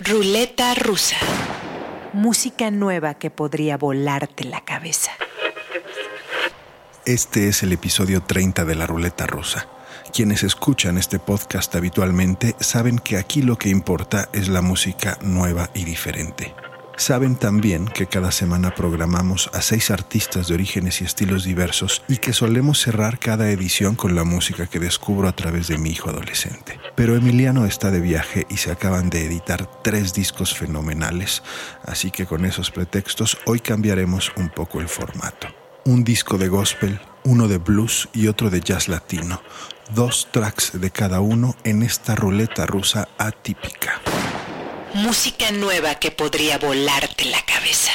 Ruleta rusa. Música nueva que podría volarte la cabeza. Este es el episodio 30 de la Ruleta Rusa. Quienes escuchan este podcast habitualmente saben que aquí lo que importa es la música nueva y diferente. Saben también que cada semana programamos a seis artistas de orígenes y estilos diversos y que solemos cerrar cada edición con la música que descubro a través de mi hijo adolescente. Pero Emiliano está de viaje y se acaban de editar tres discos fenomenales, así que con esos pretextos hoy cambiaremos un poco el formato. Un disco de gospel, uno de blues y otro de jazz latino. Dos tracks de cada uno en esta ruleta rusa atípica. Música nueva que podría volarte la cabeza.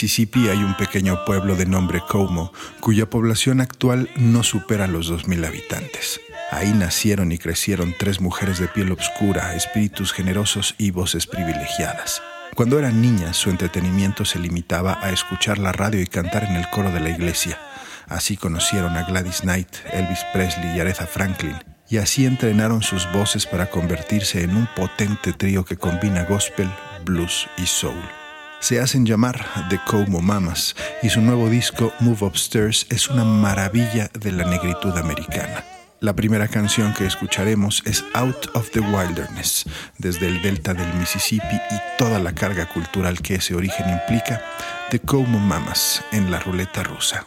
Mississippi hay un pequeño pueblo de nombre Como, cuya población actual no supera los 2.000 habitantes. Ahí nacieron y crecieron tres mujeres de piel oscura, espíritus generosos y voces privilegiadas. Cuando eran niñas, su entretenimiento se limitaba a escuchar la radio y cantar en el coro de la iglesia. Así conocieron a Gladys Knight, Elvis Presley y Aretha Franklin, y así entrenaron sus voces para convertirse en un potente trío que combina gospel, blues y soul. Se hacen llamar The Como Mamas y su nuevo disco Move Upstairs es una maravilla de la negritud americana. La primera canción que escucharemos es Out of the Wilderness, desde el delta del Mississippi y toda la carga cultural que ese origen implica, The Como Mamas en la ruleta rusa.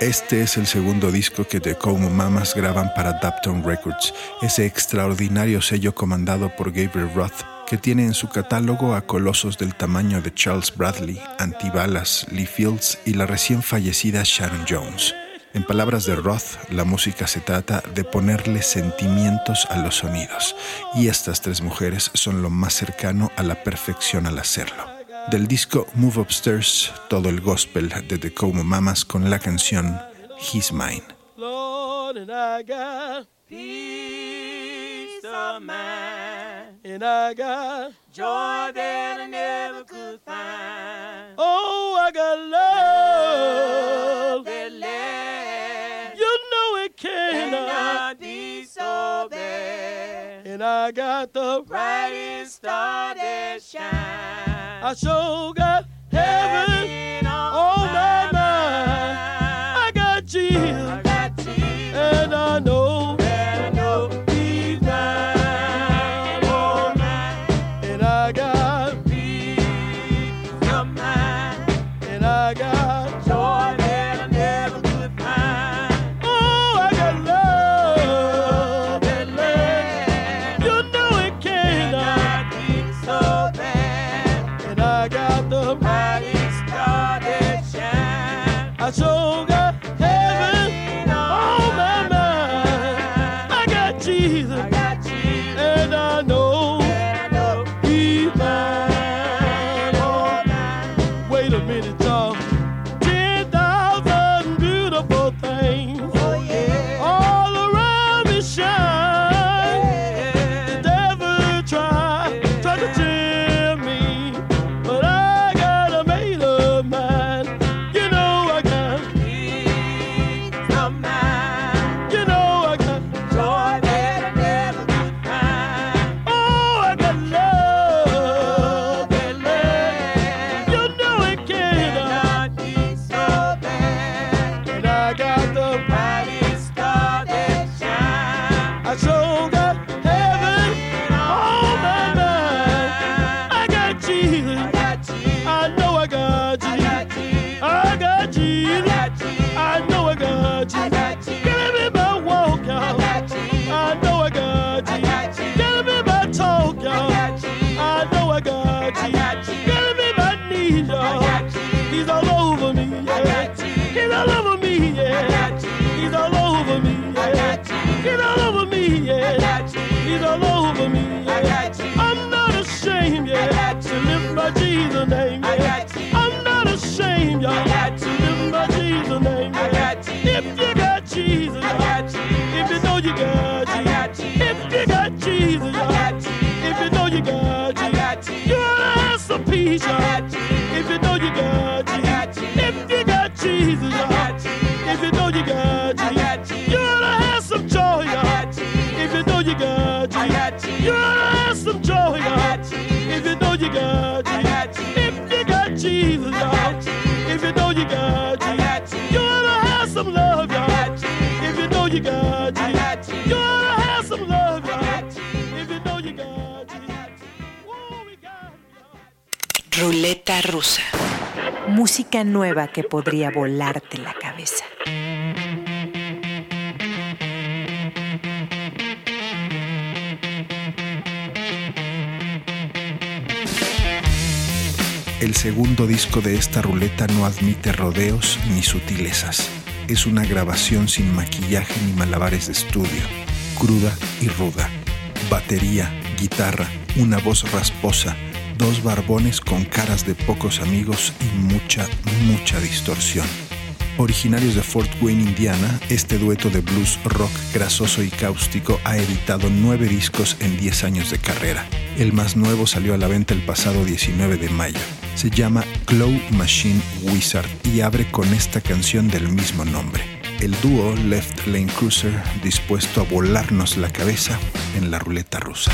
Este es el segundo disco que The Como Mamas graban para Dapton Records, ese extraordinario sello comandado por Gabriel Roth, que tiene en su catálogo a colosos del tamaño de Charles Bradley, Antibalas, Lee Fields y la recién fallecida Sharon Jones. En palabras de Roth, la música se trata de ponerle sentimientos a los sonidos, y estas tres mujeres son lo más cercano a la perfección al hacerlo. Del disco Move Upstairs, todo el gospel de The Como Mamas con la canción He's Mine. Lord, and I got peace of mind, and I got joy that I never could find. Oh, I got love that lasts. You know it cannot be so bad, and I got the brightest star that shines. I sure have some peace, y'all. If you know you got Jesus, if you got Jesus, if you know you got Jesus, you. ought to have some joy. If you know you got Jesus, you. ought to have some joy. If you know you got Jesus, if you got Jesus, if you know you got Jesus, you. ought to have some love, y'all. If you know you got Ruleta rusa. Música nueva que podría volarte la cabeza. El segundo disco de esta ruleta no admite rodeos ni sutilezas. Es una grabación sin maquillaje ni malabares de estudio, cruda y ruda. Batería, guitarra, una voz rasposa, dos barbones con caras de pocos amigos y mucha, mucha distorsión. Originarios de Fort Wayne, Indiana, este dueto de blues rock grasoso y cáustico ha editado nueve discos en 10 años de carrera. El más nuevo salió a la venta el pasado 19 de mayo. Se llama Claw Machine Wizard y abre con esta canción del mismo nombre. El dúo Left Lane Cruiser dispuesto a volarnos la cabeza en la ruleta rusa.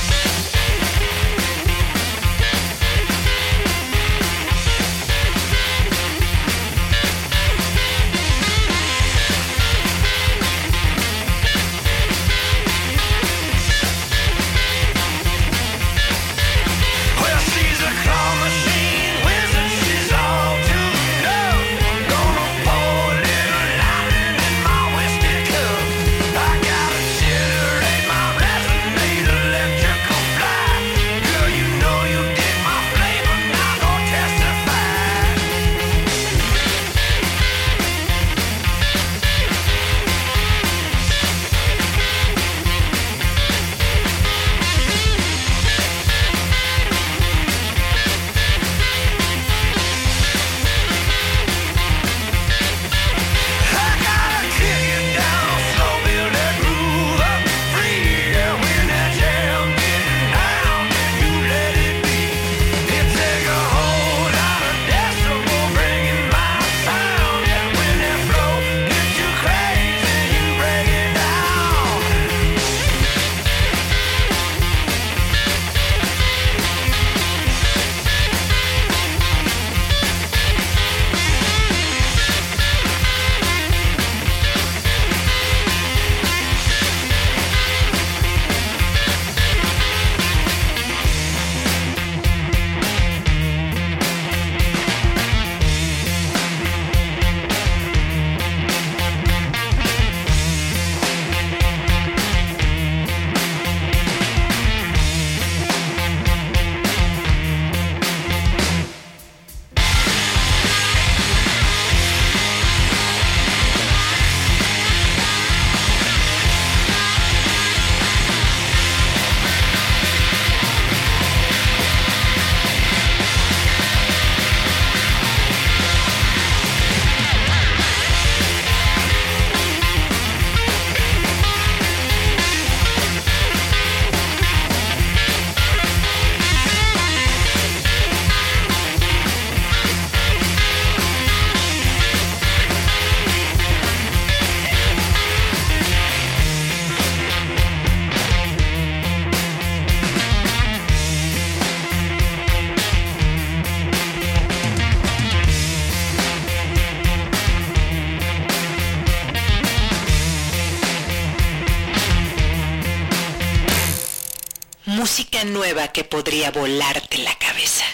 Nueva que podría volarte la cabeza.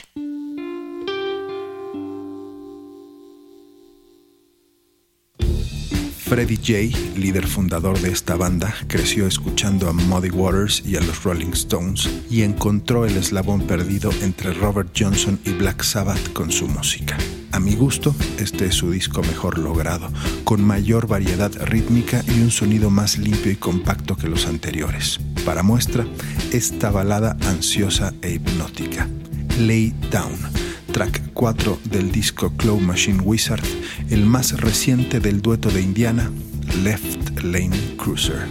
Freddie J., líder fundador de esta banda, creció escuchando a Muddy Waters y a los Rolling Stones y encontró el eslabón perdido entre Robert Johnson y Black Sabbath con su música. A mi gusto, este es su disco mejor logrado, con mayor variedad rítmica y un sonido más limpio y compacto que los anteriores. Para muestra, esta balada ansiosa e hipnótica, Lay Down track 4 del disco Claw Machine Wizard, el más reciente del dueto de Indiana, Left Lane Cruiser.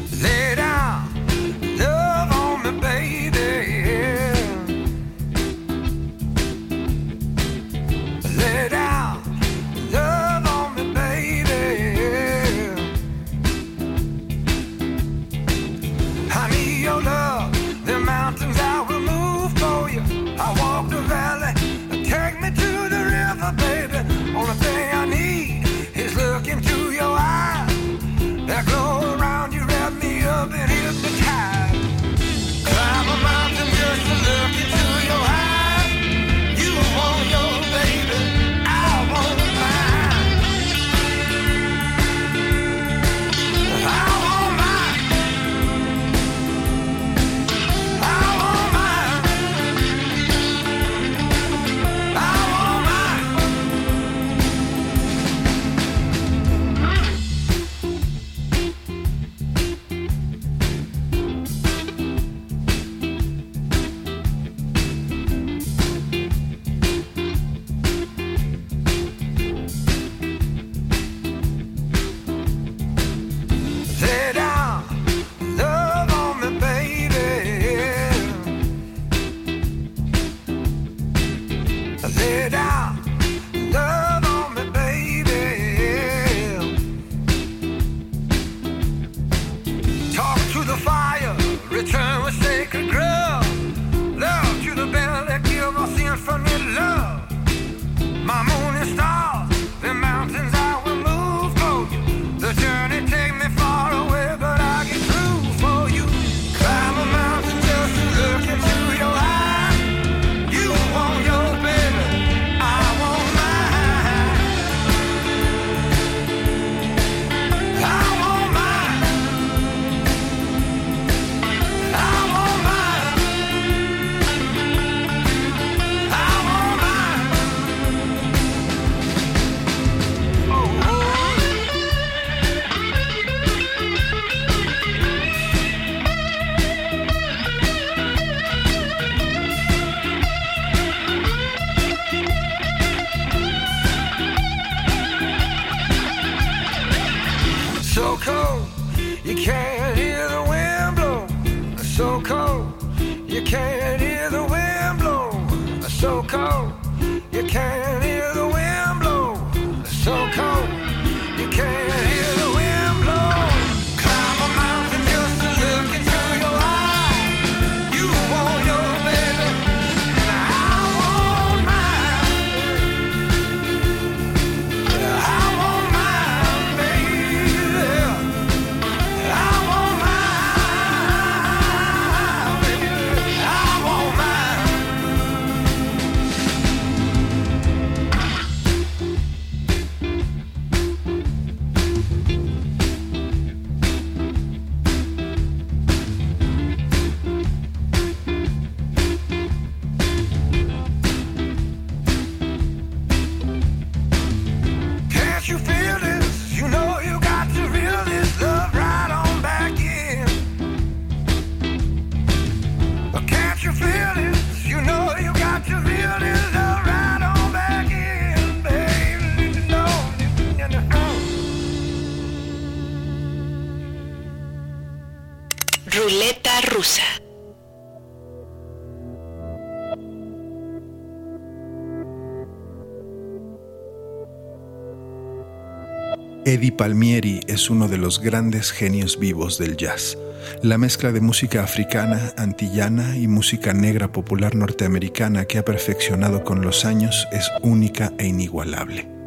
Eddie Palmieri es uno de los grandes genios vivos del jazz. La mezcla de música africana, antillana y música negra popular norteamericana que ha perfeccionado con los años es única e inigualable.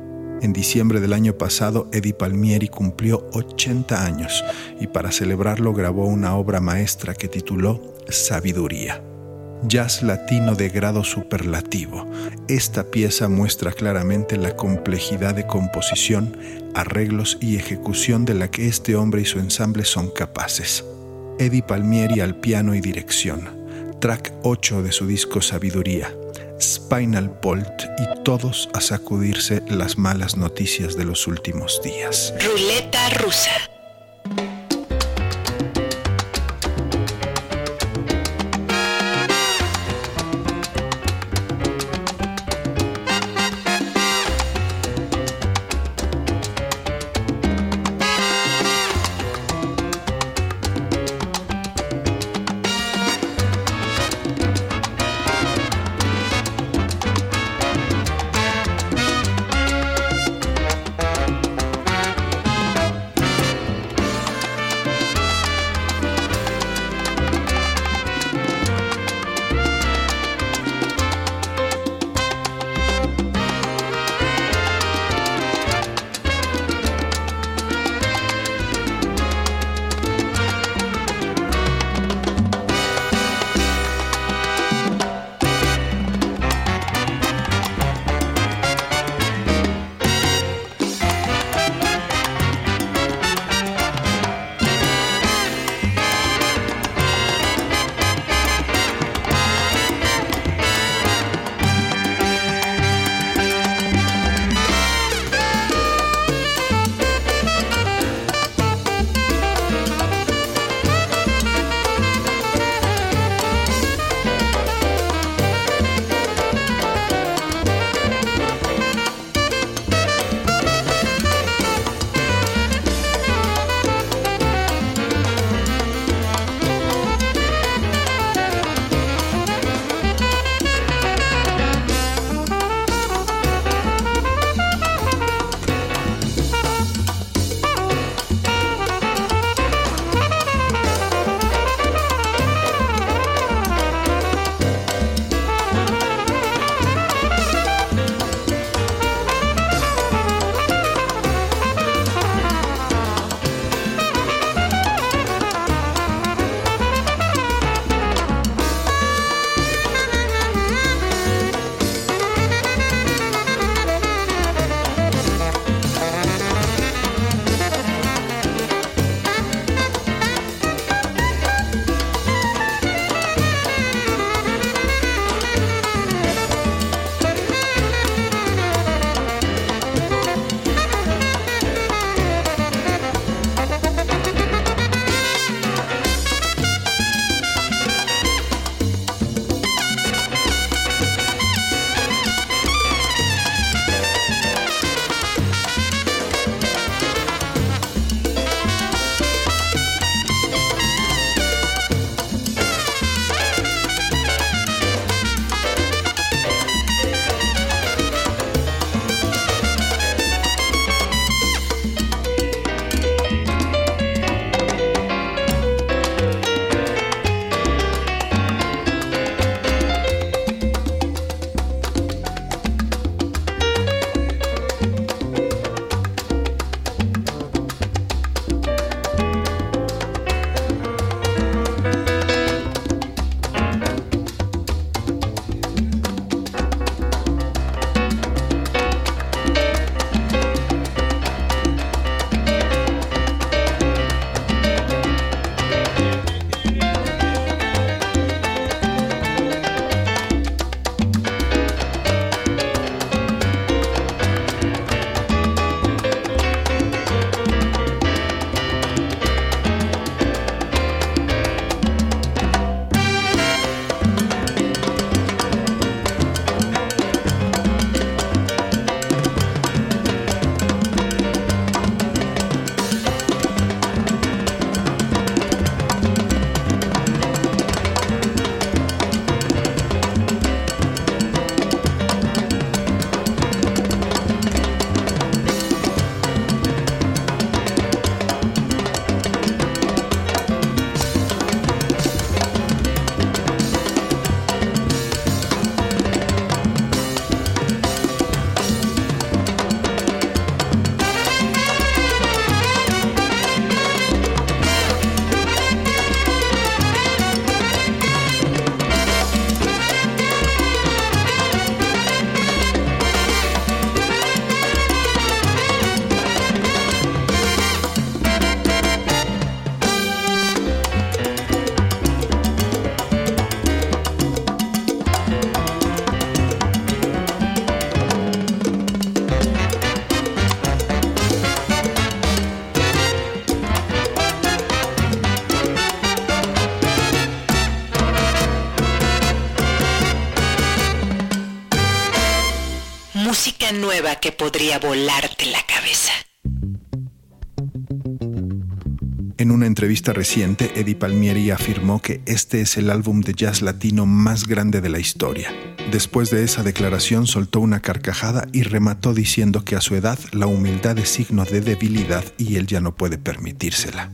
En diciembre del año pasado, Eddie Palmieri cumplió 80 años y para celebrarlo grabó una obra maestra que tituló Sabiduría. jazz latino de grado superlativo. Esta pieza muestra claramente la complejidad de composición, arreglos y ejecución de la que este hombre y su ensamble son capaces. Eddie Palmieri al piano y dirección. Track 8 de su disco Sabiduría. Spinal Bolt y todos a sacudirse las malas noticias de los últimos días. Ruleta rusa. Nueva que podría volarte la cabeza. En una entrevista reciente, Eddie Palmieri afirmó que este es el álbum de jazz latino más grande de la historia. Después de esa declaración soltó una carcajada y remató diciendo que a su edad la humildad es signo de debilidad y él ya no puede permitírsela.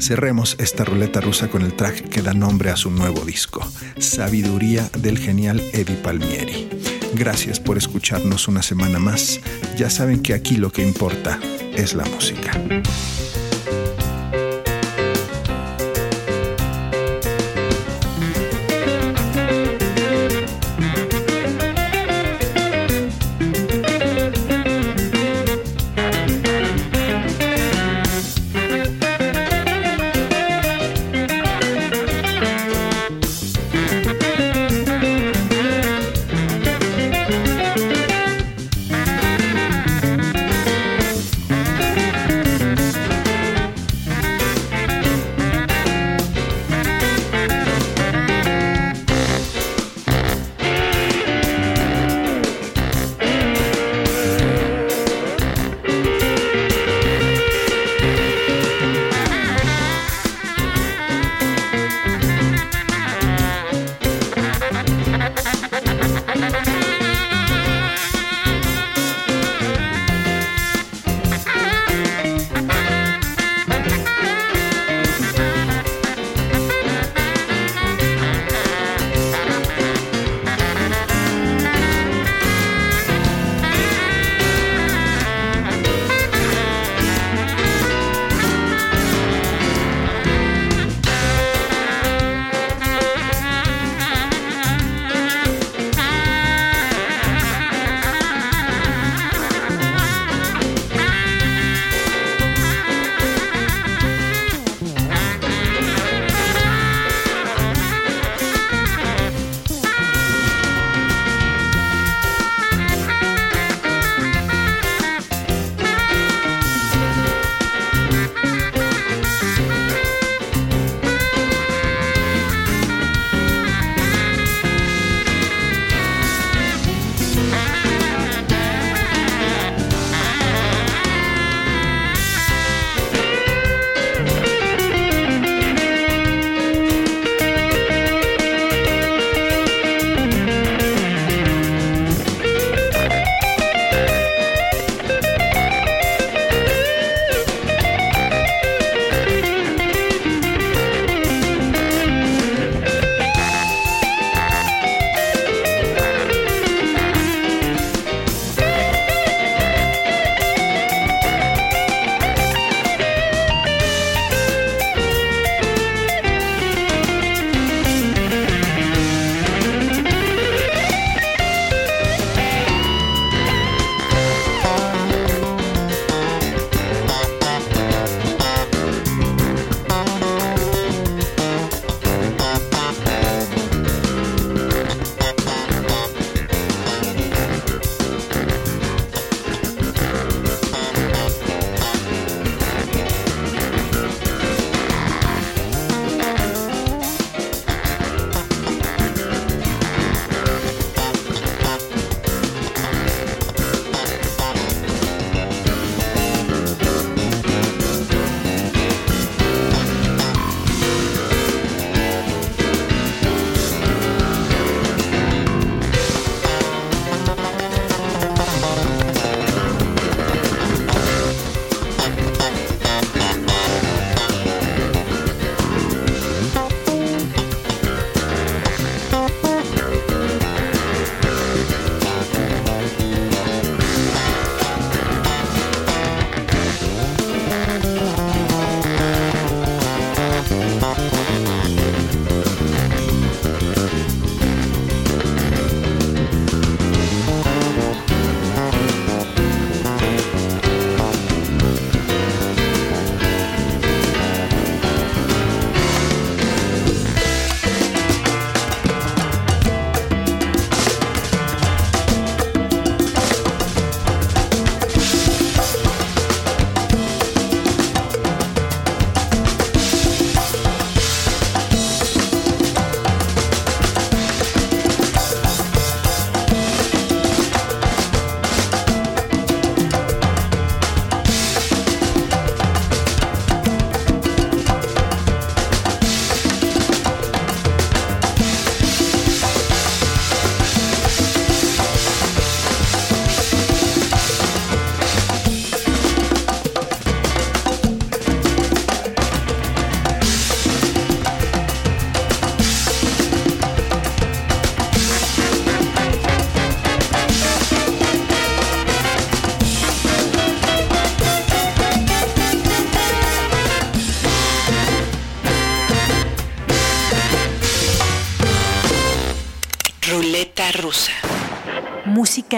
Cerremos esta ruleta rusa con el track que da nombre a su nuevo disco, Sabiduría del genial Eddie Palmieri. Gracias por escucharnos una semana más. Ya saben que aquí lo que importa es la música.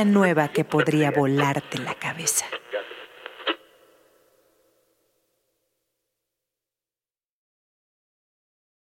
Nueva que podría volarte la cabeza.